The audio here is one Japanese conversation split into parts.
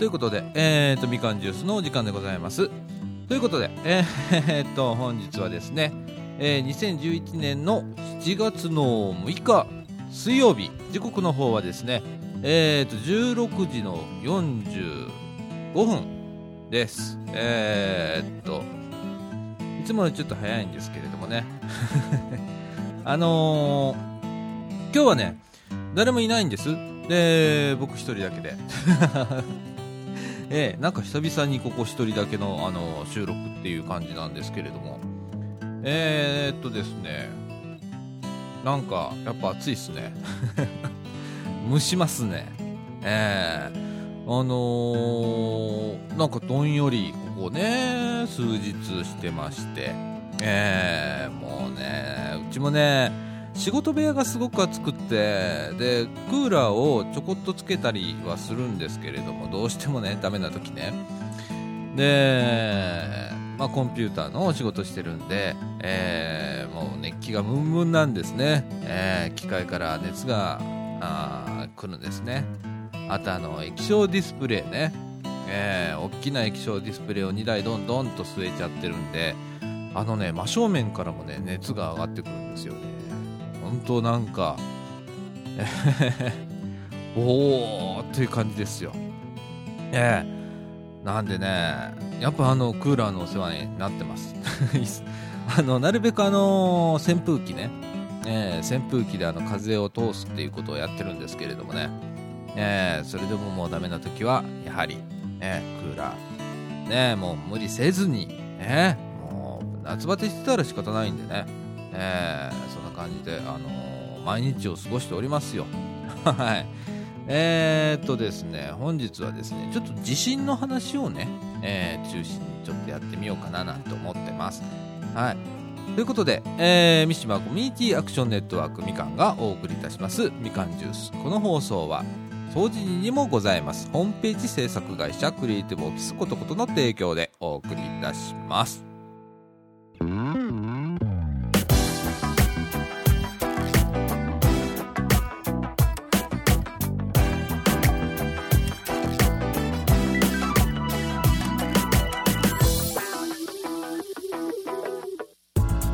ということで、えー、とみかんジュースのお時間でございます。ということで、えー、っと本日はですね、えー、2011年の7月の6日水曜日時刻の方はですねえー、と16時の45分です。えー、っといつもよりちょっと早いんですけれどもね。あのー、今日はね誰もいないんです。で僕一人だけで。えー、なんか久々にここ一人だけの、あの収録っていう感じなんですけれども。えー、っとですね。なんかやっぱ暑いっすね。蒸しますね。えー、あのー、なんかどんよりここね数日してまして。えー、もうねうちもね仕事部屋がすごく暑くってでクーラーをちょこっとつけたりはするんですけれどもどうしてもねダメな時ね。で、まあ、コンピューターのお仕事してるんで、えー、もう熱気がムンムンなんですね、えー、機械から熱があ来るんですね。あとあの液晶ディスプレイね、えー、大きな液晶ディスプレイを2台どんどんと据えちゃってるんであのね真正面からもね熱が上がってくるんですよね。本当なんか おおっていう感じですよ。ええ。ー、なんでねやっぱあのクーラーのお世話になってます。あのなるべくあの扇風機ね、えー、扇風機であの風を通すっていうことをやってるんですけれどもね、えー、それでももうダメな時はやはり、ね、クーラー。ねもう無理せずにねもう夏バテしてたら仕方ないんでね、えー、感じで、あのー、毎日を過ごしておりますよ。はい。えー、っとですね、本日はですね、ちょっと地震の話をね、えー、中心にちょっとやってみようかななんて思ってます。はい。ということで、えー、三島コミュニティアクションネットワークみかんがお送りいたしますみかんジュース。この放送は、掃除人にもございます。ホームページ制作会社クリエイティブオフィスことことの提供でお送りいたします。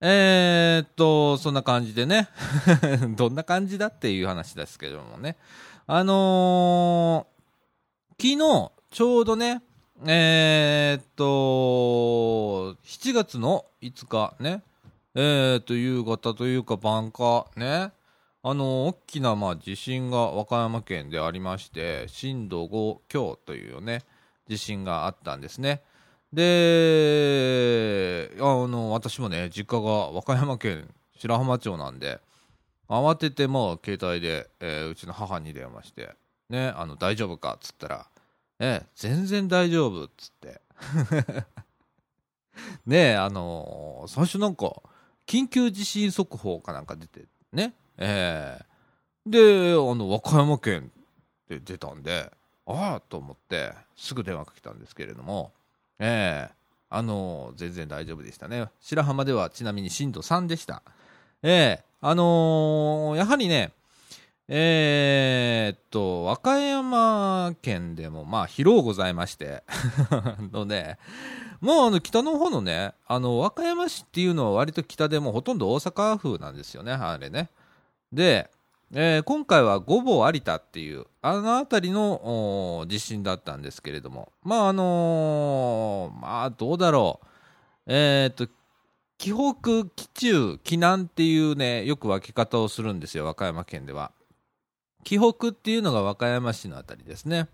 えー、っと、そんな感じでね どんな感じだっていう話ですけどもね。あのー、昨日、ちょうどね、えー、っと、7月の5日ね、えー、っと、夕方というか晩かね、あの、大きな、まあ、地震が和歌山県でありまして、震度5強というね、地震があったんですね。で、あの、私もね、実家が和歌山県白浜町なんで、慌ててもう携帯で、えー、うちの母に電話して、ね、あの、大丈夫かっつったら、え、全然大丈夫っつって。ねえあのー、最初なんか、緊急地震速報かなんか出て、ね、えであの和歌山県って出たんでああと思ってすぐ電話かけたんですけれどもええ。あの全然大丈夫でしたね。白浜ではちなみに震度3でした。ええ。あのーやはりねえーっと和歌山県でもまあ広うございまして のでもうあの北の方のねあの和歌山市っていうのは割と北でもほとんど大阪風なんですよねあれね。で、えー今回は御坊有田っていうあの辺りの地震だったんですけれども。まああのーまあどうだろう。えーっと紀北紀中紀南っていうねよく分け方をするんですよ和歌山県では。紀北っていうのが和歌山市のあたりですね。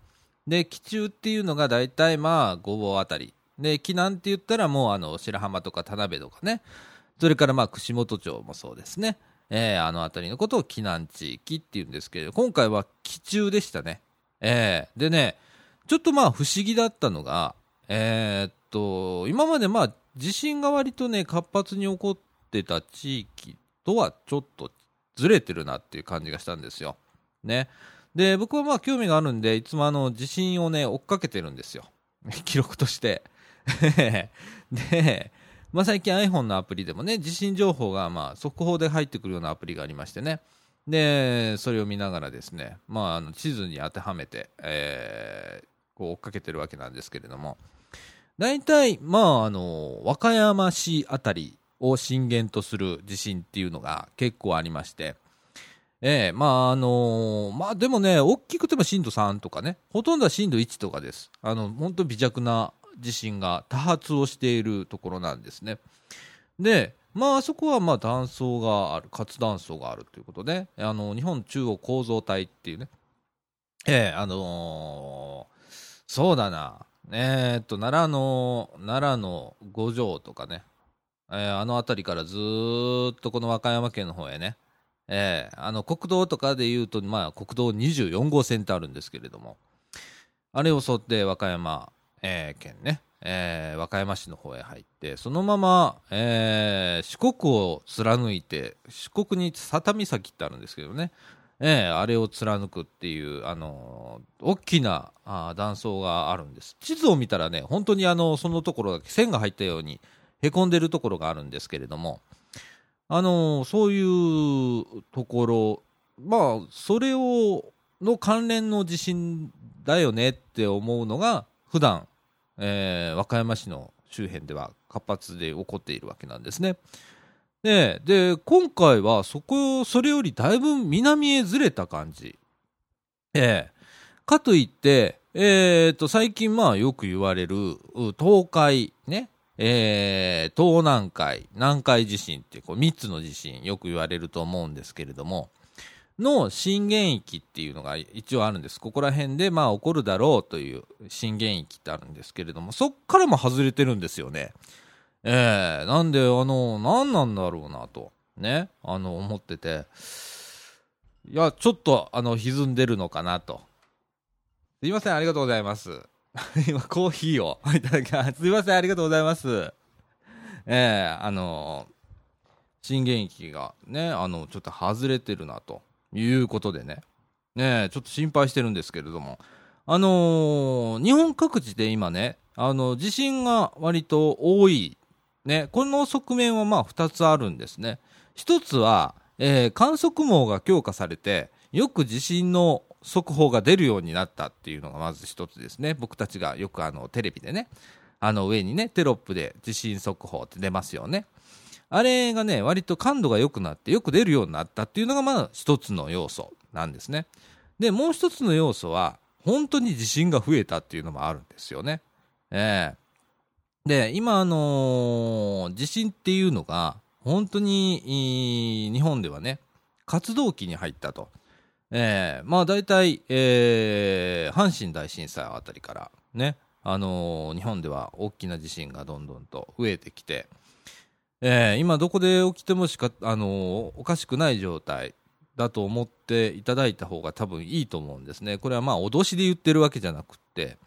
で紀中っていうのが大体まあ御坊あたり。で紀南って言ったらもうあの白浜とか田辺とかね。それからまあ串本町もそうですね。えーあの辺りのことを紀南地域っていうんですけれど今回は紀中でしたねえーでねちょっとまあ不思議だったのがえーっと今までまあ地震が割とね活発に起こってた地域とはちょっとずれてるなっていう感じがしたんですよ。ね。で僕はまあ興味があるんでいつもあの地震をね追っかけてるんですよ 記録として。で、まあ、最近 iPhone のアプリでもね地震情報がまあ速報で入ってくるようなアプリがありましてね。でそれを見ながらですね、まあ、あの地図に当てはめて、えーこう追っかけてるわけなんですけれども。大体まああの和歌山市あたりを震源とする地震っていうのが結構ありまして。ええまああのまあでもね大きくても震度3とかねほとんどは震度1とかです。あの本当微弱な地震が多発をしているところなんですね。でまああそこはまあ断層がある活断層があるということであの日本中央構造体っていうね。ええあのーそうだな。えーっと奈良の奈良の五条とかね、えーあの辺りからずっとこの和歌山県の方へね。えーあの国道とかでいうと、まあ、国道24号線ってあるんですけれども。あれを沿って和歌山、えー県ね、えー和歌山市の方へ入ってそのまま、えー四国を貫いて四国に佐多岬ってあるんですけどね、えーあれを貫くっていう、あのー大きなあ断層があるんです。地図を見たらね本当にあのそのところだけ線が入ったようにへこんでるところがあるんですけれども。あのそういうところまあそれをの関連の地震だよねって思うのが普段、えー和歌山市の周辺では活発で起こっているわけなんですね。でで今回はそこそれよりだいぶ南へずれた感じ。ええかといって、えー、と最近まあよく言われる東海ねえー東南海南海地震ってこう3つの地震よく言われると思うんですけれどもの震源域っていうのが一応あるんです。ここら辺でまあ起こるだろうという震源域ってあるんですけれどもそっからも外れてるんですよね。えー、なんであの何なんだろうなとねあの思ってて。いやちょっとあの歪んでるのかなと。すいませんありがとうございます。今コーヒーをいただきます。すいませんありがとうございます。ええあの震源域がねあのちょっと外れてるなと。いうことでね。ねちょっと心配してるんですけれども。あのー日本各地で今ねあの地震が割と多いね。この側面はまあ2つあるんですね。一つは、えー観測網が強化されてよく地震の速報が出るようになったっていうのがまず一つですね。僕たちがよくあのテレビでねあの上にねテロップで地震速報って出ますよね。あれがね割と感度が良くなってよく出るようになったっていうのがまあ一つの要素なんですね。でもう一つの要素は本当に地震が増えたっていうのもあるんですよね。ええ。で今あのー地震っていうのが本当に日本ではね活動期に入ったと。えーまあ大体、えー阪神大震災あたりからね、あのー日本では大きな地震がどんどんと増えてきて、えー今どこで起きてもしか、あのーおかしくない状態だと思っていただいた方が多分いいと思うんですね。これはまあ脅しで言ってるわけじゃなくって、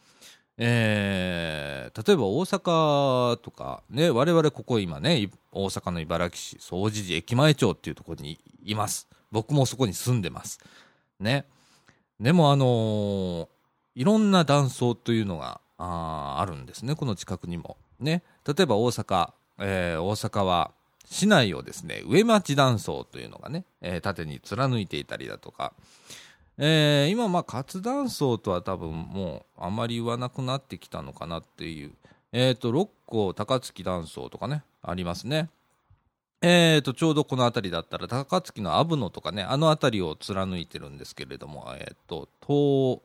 えー例えば大阪とかね我々ここ今ね大阪の茨木市総持寺駅前町っていうところにいます僕もそこに住んでますね。でもあのいろんな断層というのがああるんですね、この近くにも。ね。例えば大阪、えー大阪は市内をですね、上町断層というのがね、えー縦に貫いていたりだとか、えー今、まあ、活断層とは多分もうあまり言わなくなってきたのかなっていう、えっ、と、六甲高槻断層とかね、ありますね。えー、とちょうどこの辺りだったら高槻の阿武野とかねあの辺りを貫いてるんですけれども、えー、と東,、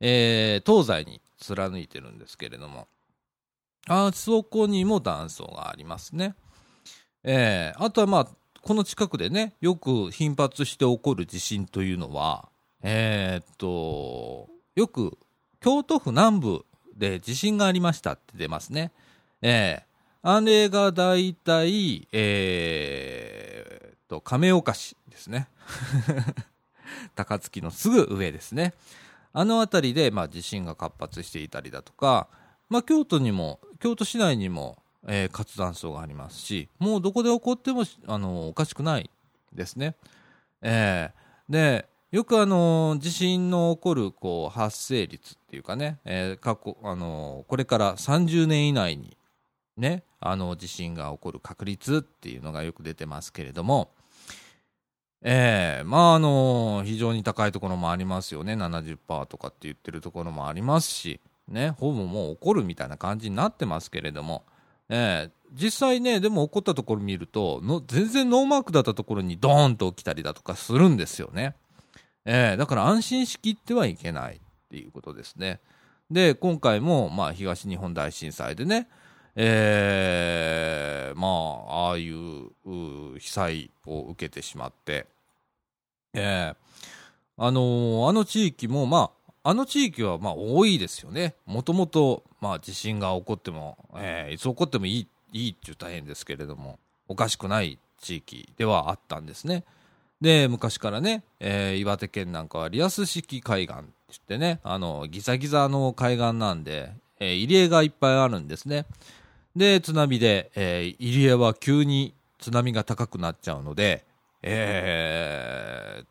えー東西に貫いてるんですけれども。あそこにも断層がありますね、えーあとはまあこの近くでねよく頻発して起こる地震というのはえー、とよく京都府南部で地震がありましたって出ますねえーあれが大体、えー、と、亀岡市ですね。高槻のすぐ上ですね。あの辺りで、まあ、地震が活発していたりだとか、まあ、京都にも、京都市内にも、えー活断層がありますし、もうどこで起こっても、あの、おかしくないですね。えーで、よくあの、地震の起こる、こう、発生率っていうかね、えー過去、あの、これから30年以内に、ね、あの地震が起こる確率っていうのがよく出てますけれども、ええまああの非常に高いところもありますよね70%とかって言ってるところもありますし、ね、ほぼもう起こるみたいな感じになってますけれども、ええ実際ねでも起こったところ見るとの全然ノーマークだったところにドーンと起きたりだとかするんですよね、ええだから安心しきってはいけないっていうことですね。で今回も、まあ、東日本大震災でねえーまあ、ああいうう被災を受けてしまって、えーあのーあの地域も、まあ、あの地域は、まあ、多いですよね。もともと、まあ、地震が起こっても、えーいつ起こってもいい、いいって言うと大変ですけれども、おかしくない地域ではあったんですね。で、昔からね、えー岩手県なんかはリアス式海岸って言ってね、あの、ギザギザの海岸なんで、えー入り江がいっぱいあるんですね。で、津波で、えー入り江は急に津波が高くなっちゃうので、え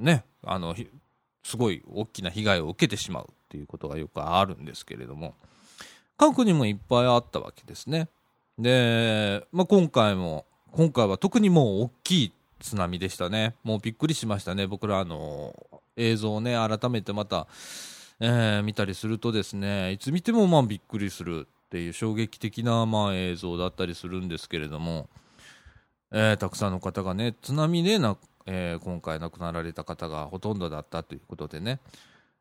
ーね、あの、ひすごい大きな被害を受けてしまうっていうことがよくあるんですけれども、韓国にもいっぱいあったわけですね。で、まあ、今回も、今回は特にもう大きい津波でしたね。もうびっくりしましたね。僕らあの、映像をね、改めてまた、えー見たりするとですね、いつ見てもまあびっくりするっていう衝撃的なまあ映像だったりするんですけれども、えーたくさんの方がね、津波でな、えー今回亡くなられた方がほとんどだったということでね、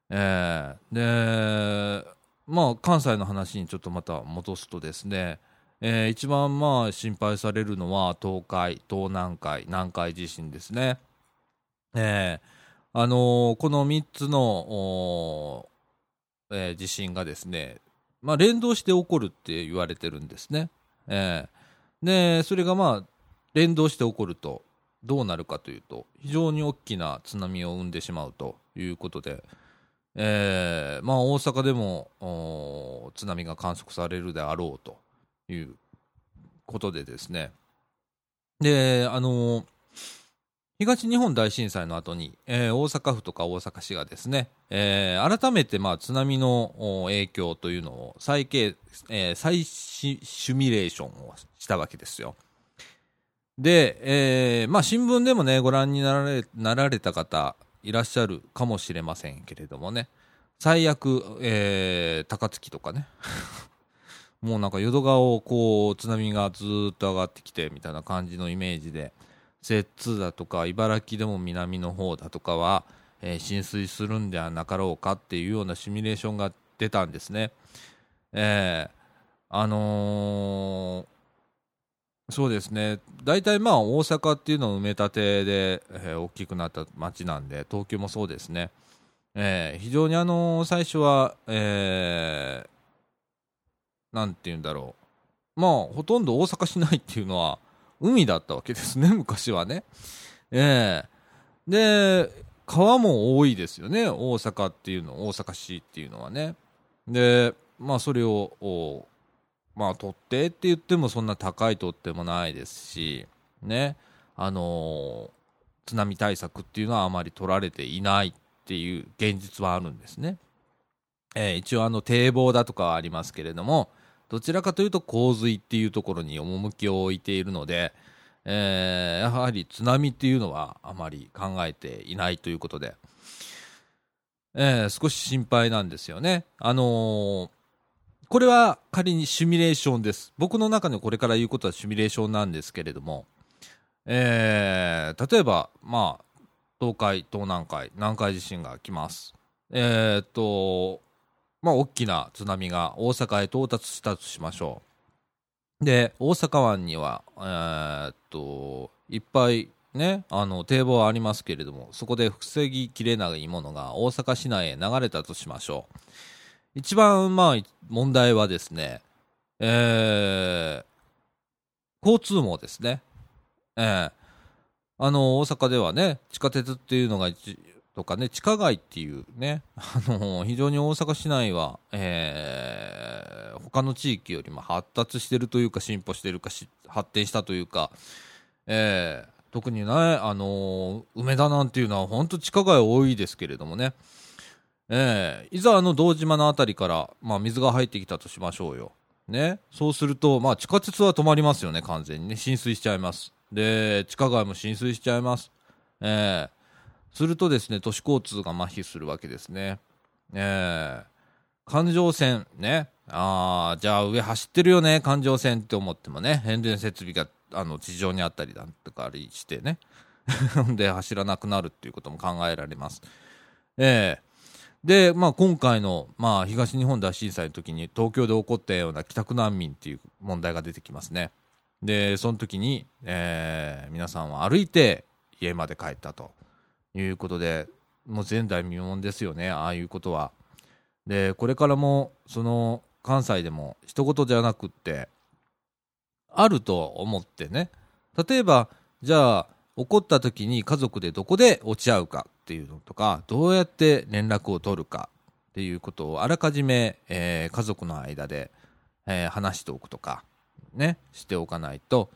えーで、まあ関西の話にちょっとまた戻すとですね、えー一番まあ心配されるのは東海、東南海、南海地震ですね。えーあのーこの3つの、えー地震がですね、まあ、連動して起こるって言われてるんですね。えーで、それがまあ、連動して起こると、どうなるかというと、非常に大きな津波を生んでしまうということで、えーまあ、大阪でも津波が観測されるであろうということでですね、で、あのー東日本大震災の後に、えー大阪府とか大阪市がですね、えー改めてまあ津波の影響というのを再計、えー再シシミュレーションをしたわけですよ。で、えーまあ新聞でもね、ご覧になられなられた方いらっしゃるかもしれませんけれどもね、最悪、えー高槻とかね、もうなんか淀川をこう津波がずっと上がってきてみたいな感じのイメージで、摂津だとか茨城でも南の方だとかは、えー浸水するんではなかろうかっていうようなシミュレーションが出たんですね。えーあのそうですね。大体まあ大阪っていうのは埋め立てで、えー大きくなった町なんで東京もそうですね、えー非常にあのー最初は、えーなんて言うんだろう。まあほとんど大阪市内っていうのは海だったわけですね 昔はね。ええで川も多いですよね。大阪っていうの大阪市っていうのはね。でまあそれをまあ取ってって言ってもそんな高い取ってもないですしねあのー津波対策っていうのはあまり取られていないっていう現実はあるんですね。えー、一応あの堤防だとかはありますけれども、どちらかというと洪水っていうところに趣を置いているので、えー、やはり津波っていうのはあまり考えていないということで、えー、少し心配なんですよね。あのー、これは仮にシミュレーションです。僕の中でこれから言うことはシミュレーションなんですけれども、えー、例えば、まあ、東海、東南海、南海地震が来ます。えー、っと、まあ、大きな津波が大阪へ到達したとしましょう。で、大阪湾には、えー、っと、いっぱいね、あの、堤防はありますけれども、そこで防ぎきれないものが大阪市内へ流れたとしましょう。一番、まあ、問題はですね、えー、交通網ですね。えー、あの、大阪ではね、地下鉄っていうのがとかね、地下街っていうね、あの、非常に大阪市内は、えー、他の地域よりも発達してるというか、進歩してるか、発展したというか、えー、特にね、あの梅田なんていうのは本当地下街多いですけれどもね、えー、いざあの堂島の辺りから、まあ、水が入ってきたとしましょうよ。ね、そうすると、まあ、地下鉄は止まりますよね、完全にね、浸水しちゃいます。で、地下街も浸水しちゃいます。えーするとですね、都市交通が麻痺するわけですね。えー、環状線、ね。ああ、じゃあ上走ってるよね、環状線って思ってもね、変電設備があの地上にあったりだとかありしてね。で、走らなくなるっていうことも考えられます。えー、で、まあ、今回の、まあ、東日本大震災の時に東京で起こったような帰宅難民っていう問題が出てきますね。で、その時に、えー、皆さんは歩いて家まで帰ったと。いうことで、もう前代未聞ですよね、ああいうことは。で、これからも、その、関西でも一言じゃなくって、あると思ってね。例えば、じゃあ、起こった時に家族でどこで落ち合うかっていうのとか、どうやって連絡を取るかっていうことをあらかじめ、えー、家族の間で、えー、話しておくとか、ね、しておかないと、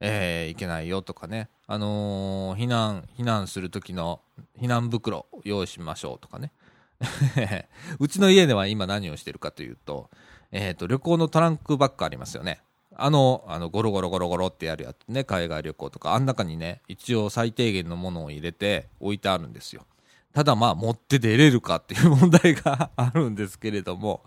えー、いけないよとかね、あの、避難、避難する時の避難袋用意しましょうとかね。うちの家では今何をしてるかというと、えっ、ー、と、旅行のトランクバッグありますよね。あの、あの、ゴロゴロゴロゴロってやるやつね、海外旅行とか、あん中にね、一応最低限のものを入れて置いてあるんですよ。ただまあ、持って出れるかっていう問題が あるんですけれども、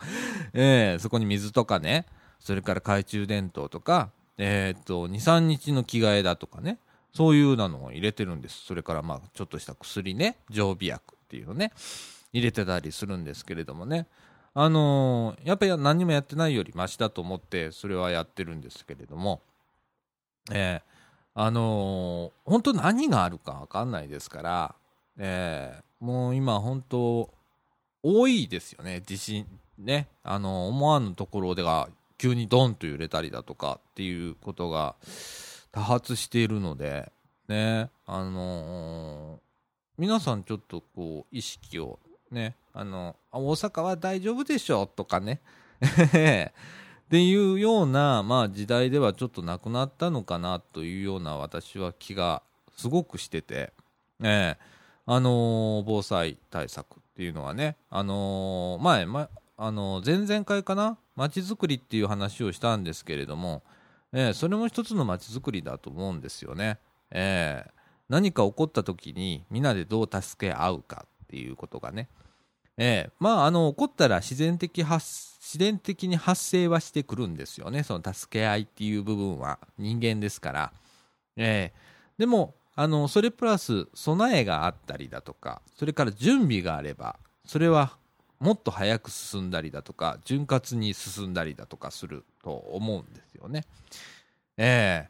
えー、そこに水とかね、それから懐中電灯とか、えっ、と、2、3日の着替えだとかね、そういうなのを入れてるんです。それからまあ、ちょっとした薬ね、常備薬っていうのね、入れてたりするんですけれどもね、あのー、やっぱり何もやってないよりマシだと思って、それはやってるんですけれども、えー、あのー、本当何があるかわかんないですから、えー、もう今本当、多いですよね、地震。ね、あの思わぬところでは急にドンと揺れたりだとかっていうことが多発しているので、ね、あの、皆さんちょっとこう、意識をね、あの、大阪は大丈夫でしょとかね、っていうような、まあ時代ではちょっとなくなったのかなというような私は気がすごくしてて、えあのー、防災対策っていうのはね、あのー、前、ま、あの前々回かな街づくりっていう話をしたんですけれども、えー、それも一つの街づくりだと思うんですよね。えー、何か起こった時にみんなでどう助け合うかっていうことがね。えー、まあ、あの、起こったら自然的発、自然的に発生はしてくるんですよね。その助け合いっていう部分は人間ですから。えー、でも、あの、それプラス備えがあったりだとか、それから準備があれば、それはもっと早く進んだりだとか潤滑に進んだりだとかすると思うんですよね。ええ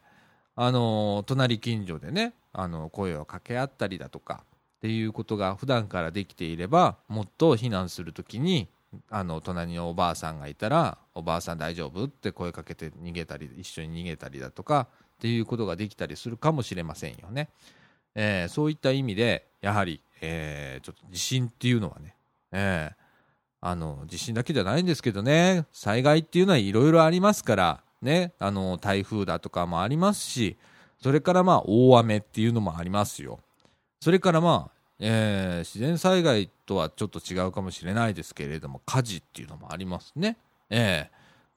ー、あの隣近所でねあの声を掛け合ったりだとかっていうことが普段からできていればもっと避難する時にあの隣のおばあさんがいたら「おばあさん大丈夫?」って声かけて逃げたり一緒に逃げたりだとかっていうことができたりするかもしれませんよね。えー、そういった意味でやはり、えー、ちょっと地震っていうのはね、えー、あの、地震だけじゃないんですけどね、災害っていうのはいろいろありますから、ね、あの、台風だとかもありますし、それからまあ大雨っていうのもありますよ。それからまあ、えー自然災害とはちょっと違うかもしれないですけれども火事っていうのもありますね。え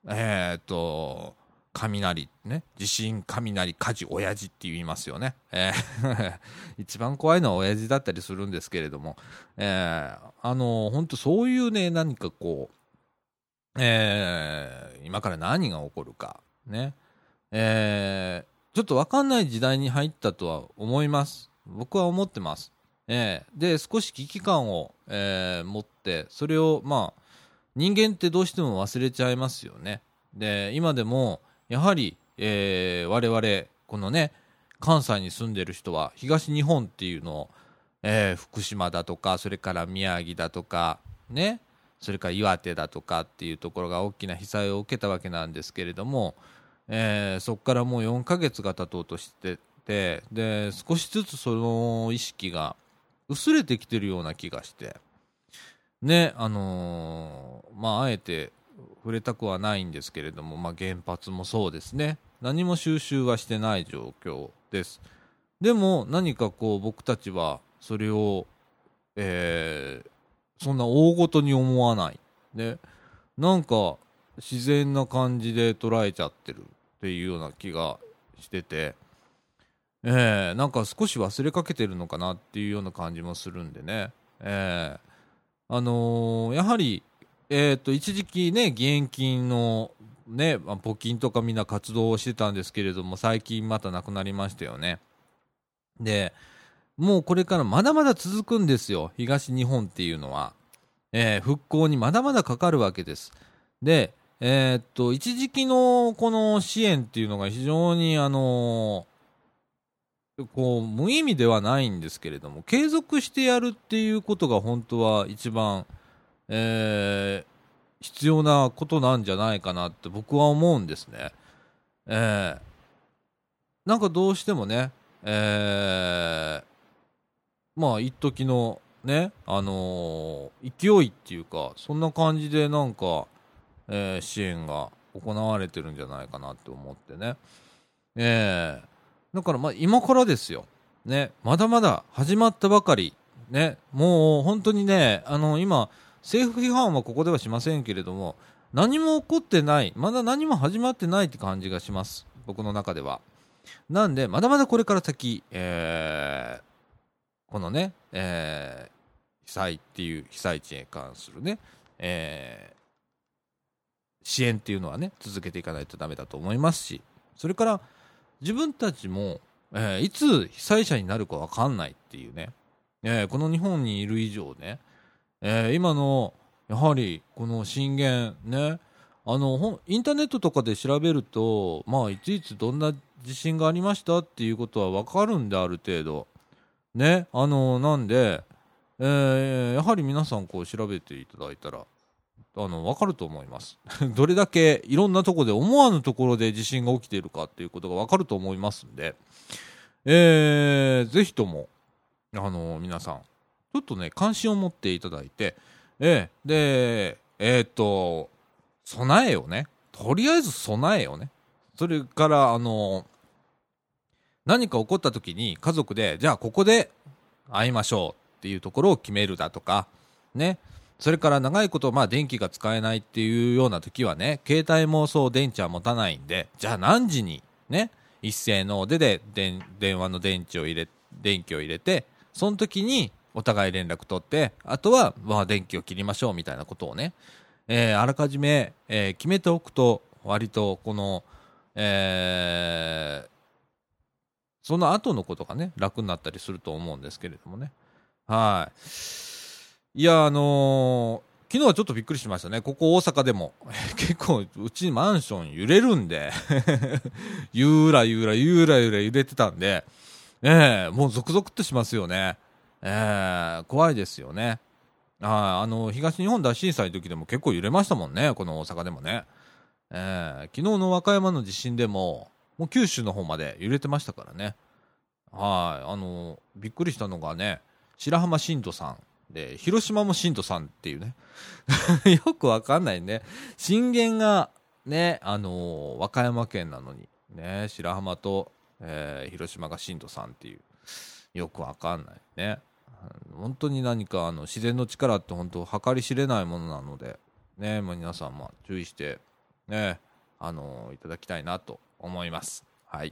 ー、えーっと雷ね地震雷火事親父って言いますよね、えー 一番怖いのは親父だったりするんですけれども、えーあの本当そういうね何かこう、えー今から何が起こるかね、えーちょっと分かんない時代に入ったとは思います。僕は思ってます、えーで少し危機感を、えー持ってそれをまあ人間ってどうしても忘れちゃいますよね。で今でもやはり、えー我々このね関西に住んでる人は東日本っていうのを、えー福島だとかそれから宮城だとかねそれから岩手だとかっていうところが大きな被災を受けたわけなんですけれども、えーそこからもう4ヶ月が経とうとしててで少しずつその意識が薄れてきてるような気がして。ねあのーまああえて触れたくはないんですけれども、まあ、原発もそうですね。何も収集はしてない状況です。でも何かこう僕たちはそれを、えーそんな大ごとに思わない。でなんか自然な感じで捉えちゃってるっていうような気がしてて、えーなんか少し忘れかけてるのかなっていうような感じもするんでね、えーあのーやはり、えー、と一時期ね義援金のね、募金とかみんな活動をしてたんですけれども最近またなくなりましたよね。でもうこれからまだまだ続くんですよ。東日本っていうのは、えー復興にまだまだかかるわけです。でえーっと一時期のこの支援っていうのが非常にあのこう無意味ではないんですけれども継続してやるっていうことが本当は一番、えー必要なことなんじゃないかなって僕は思うんですね。えーなんかどうしてもね、えーまあ一時のね、あのー勢いっていうかそんな感じでなんか、えー支援が行われてるんじゃないかなって思ってね。えーだからまあ今からですよ。ね、まだまだ始まったばかり。ね、もう本当にね、あの今、政府批判はここではしませんけれども、何も起こってない、まだ何も始まってないって感じがします。僕の中では。なんで、まだまだこれから先、えーこのね、えー被災っていう被災地に関するね、えー支援っていうのはね続けていかないとダメだと思いますしそれから自分たちも、えーいつ被災者になるか分かんないっていうね、えーこの日本にいる以上ね、えー今のやはりこの震源ね。あのインターネットとかで調べるとまあいついつどんな地震がありましたっていうことは分かるんである程度。ね。あのなんで、えーやはり皆さんこう調べていただいたらあの分かると思います。どれだけいろんなとこで思わぬところで地震が起きているかっていうことが分かると思いますんで、えーぜひともあの皆さんちょっとね関心を持っていただいて、えーでえーっと備えをねとりあえず備えをねそれからあの何か起こった時に家族でじゃあここで会いましょうっていうところを決めるだとかね。それから長いことまあ電気が使えないっていうような時はね携帯もそう電池は持たないんでじゃあ何時にね一斉のおでで電電話の電池を入れ電気を入れてその時にお互い連絡取ってあとはまあ電気を切りましょうみたいなことをね、えーあらかじめ、えー決めておくと割とこの、えーその後のことがね楽になったりすると思うんですけれどもね。はい。いやあのー昨日はちょっとびっくりしましたね。ここ大阪でも。結構うちマンション揺れるんで。ゆーらゆーらゆーらゆら揺れてたんで。ええもうゾクゾクっとしますよね。ええ怖いですよね。はいあの東日本大震災の時でも結構揺れましたもんね。この大阪でもね。ええ昨日の和歌山の地震でももう九州の方まで揺れてましたからね。はいあのびっくりしたのがね白浜震度3で広島も震度3っていうね よくわかんないね震源がねあの和歌山県なのにね白浜と、えー広島が震度3っていうよくわかんないね。本当に何かあの自然の力って本当計り知れないものなので、ね、まあ、皆さんも注意して、ね、あのいただきたいなと思います。はい。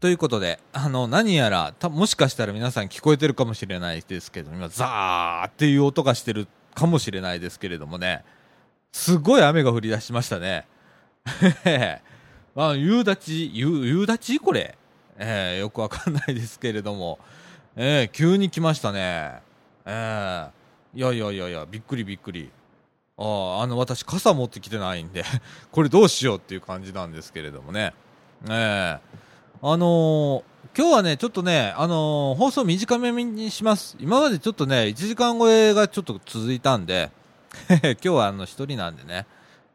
ということで、あの、何やら、たもしかしたら皆さん聞こえてるかもしれないですけど、今、ザーっていう音がしてるかもしれないですけれどもね、すごい雨が降り出しましたね。あ夕立、夕夕立？これ、えー、よくわかんないですけれども、えー、急に来ましたね。えー、いやいやいやいや、びっくりびっくり。ああ、あの、私、傘持ってきてないんでこれどうしようっていう感じなんですけれどもね。えーあのー、今日はね、ちょっとね、あのー、放送短めにします。今までちょっとね、1時間超えがちょっと続いたんで、今日はあの、一人なんでね、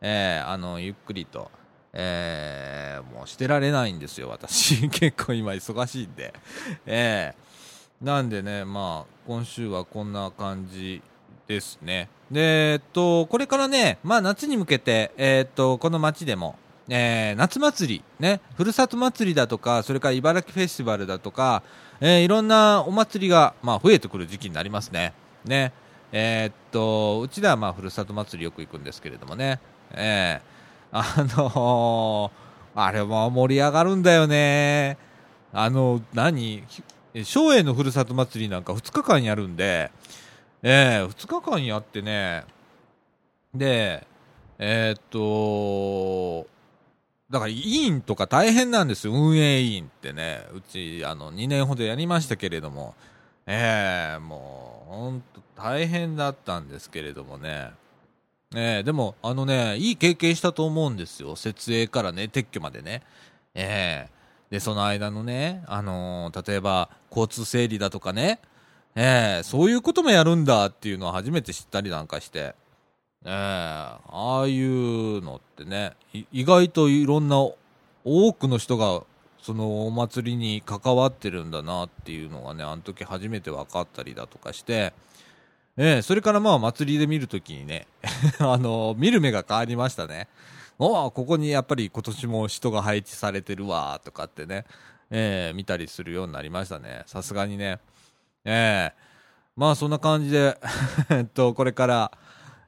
えー、あの、ゆっくりと、えー、もうしてられないんですよ、私。結構今忙しいんで。えー、なんでね、まあ、今週はこんな感じですね。で、えっと、これからね、まあ夏に向けて、えー、っと、この街でも、えー、夏祭り、ね、ふるさと祭りだとか、それから茨城フェスティバルだとか、えー、いろんなお祭りが、まあ、増えてくる時期になりますね。ね。えー、っと、うちではまあ、ふるさと祭りよく行くんですけれどもね。えー、あのー、あれも盛り上がるんだよね。あの、何？松栄のふるさと祭りなんか2日間やるんで、えー、2日間やってね、で、えー、っと、だから委員とか大変なんですよ、運営委員ってね。うち、あの、2年ほどやりましたけれども、えー、もう、ほんと大変だったんですけれどもね。えー、でも、あのね、いい経験したと思うんですよ。設営からね、撤去までね。ええー、で、その間のね、あの例えば、交通整理だとかね、ええそういうこともやるんだっていうのを初めて知ったりなんかして。えー、ああいうのってね意外といろんな多くの人がそのお祭りに関わってるんだなっていうのがねあの時初めて分かったりだとかして、えー、それからまあ祭りで見るときにね あの見る目が変わりましたね。おここにやっぱり今年も人が配置されてるわとかってね、えー、見たりするようになりましたね。さすがにね。えー、まあそんな感じで えっとこれから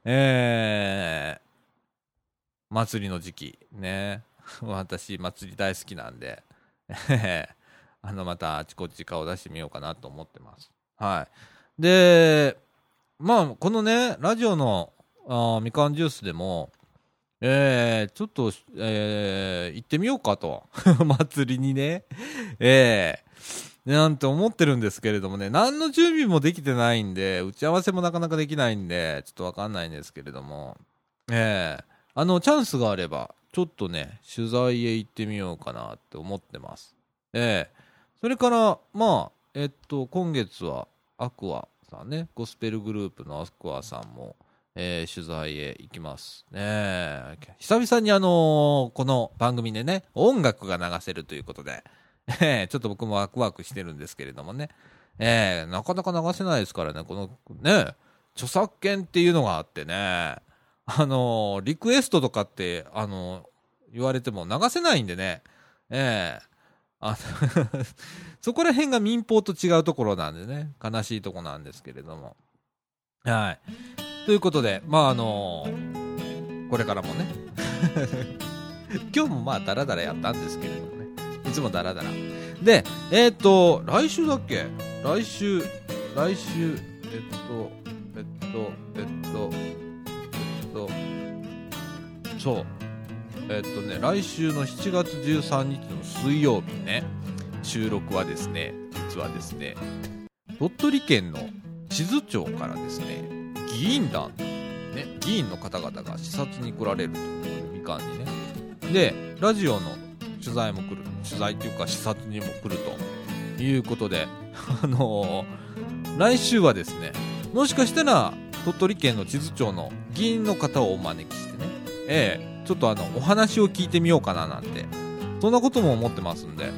えー、祭りの時期ね。私、祭り大好きなんで、あの、またあちこち顔出してみようかなと思ってます。はい。で、まあ、このね、ラジオのあみかんジュースでも、えー、ちょっと、えー、行ってみようかと。祭りにね。えなんて思ってるんですけれどもね、何の準備もできてないんで、打ち合わせもなかなかできないんで、ちょっとわかんないんですけれども、ええあの、チャンスがあれば、ちょっとね、取材へ行ってみようかなって思ってます。ええそれから、まあ、えっと、今月は、アクアさんね、ゴスペルグループのアクアさんも、えー取材へ行きます。ねえ久々にあのーこの番組でね、音楽が流せるということで、えーちょっと僕もワクワクしてるんですけれどもね、えーなかなか流せないですからね、このね、著作権っていうのがあってね、あのーリクエストとかって、あのー言われても流せないんでね、ええあの そこら辺が民放と違うところなんでね、悲しいとこなんですけれども。はい。ということで、まああのーこれからもね、今日もまあダラダラやったんですけれども、つもダラダラ。で、えっ、と、来週だっけ？来週、来週、えっと、えっと、えっと、えっと、そう、えっとね、来週の7月13日の水曜日ね、収録はですね、実はですね、鳥取県の智頭町からですね、議員団、ね、議員の方々が視察に来られるという、みかんにね。で、ラジオの取材も来る、取材っていうか視察にも来るということで、あのー来週はですね、もしかしたら鳥取県の智頭町の議員の方をお招きしてね、ええちょっとあの、お話を聞いてみようかななんて、そんなことも思ってますんで、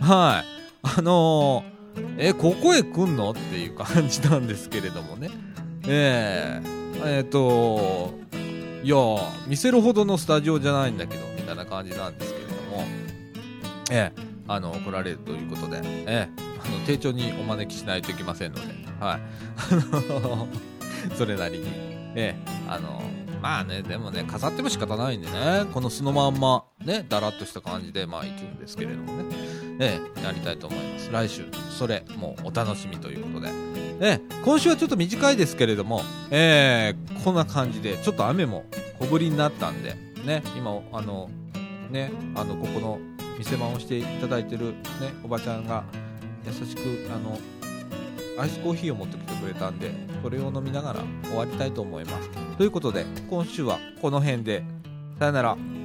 はい。あのーえ、ここへ来んのっていう感じなんですけれどもね。えええっ、と、いや、見せるほどのスタジオじゃないんだけど、みたいな感じなんですけれども、ええあの、来られるということで、ええあの、丁重にお招きしないといけませんので、はい。あの、それなりに、ええあの、まあね、でもね、飾っても仕方ないんでね、この素のまんま、ね、だらっとした感じで、まあ、行くんですけれどもね、ええやりたいと思います。来週、それ、もうお楽しみということで、ええ今週はちょっと短いですけれども、ええこんな感じで、ちょっと雨も小降りになったんで、ね、今、あの、ね、あの、ここの店番をしていただいてる、ね、おばちゃんが、優しく、あの、アイスコーヒーを持ってきてくれたんで、それを飲みながら終わりたいと思います。ということで、今週はこの辺で、さよなら。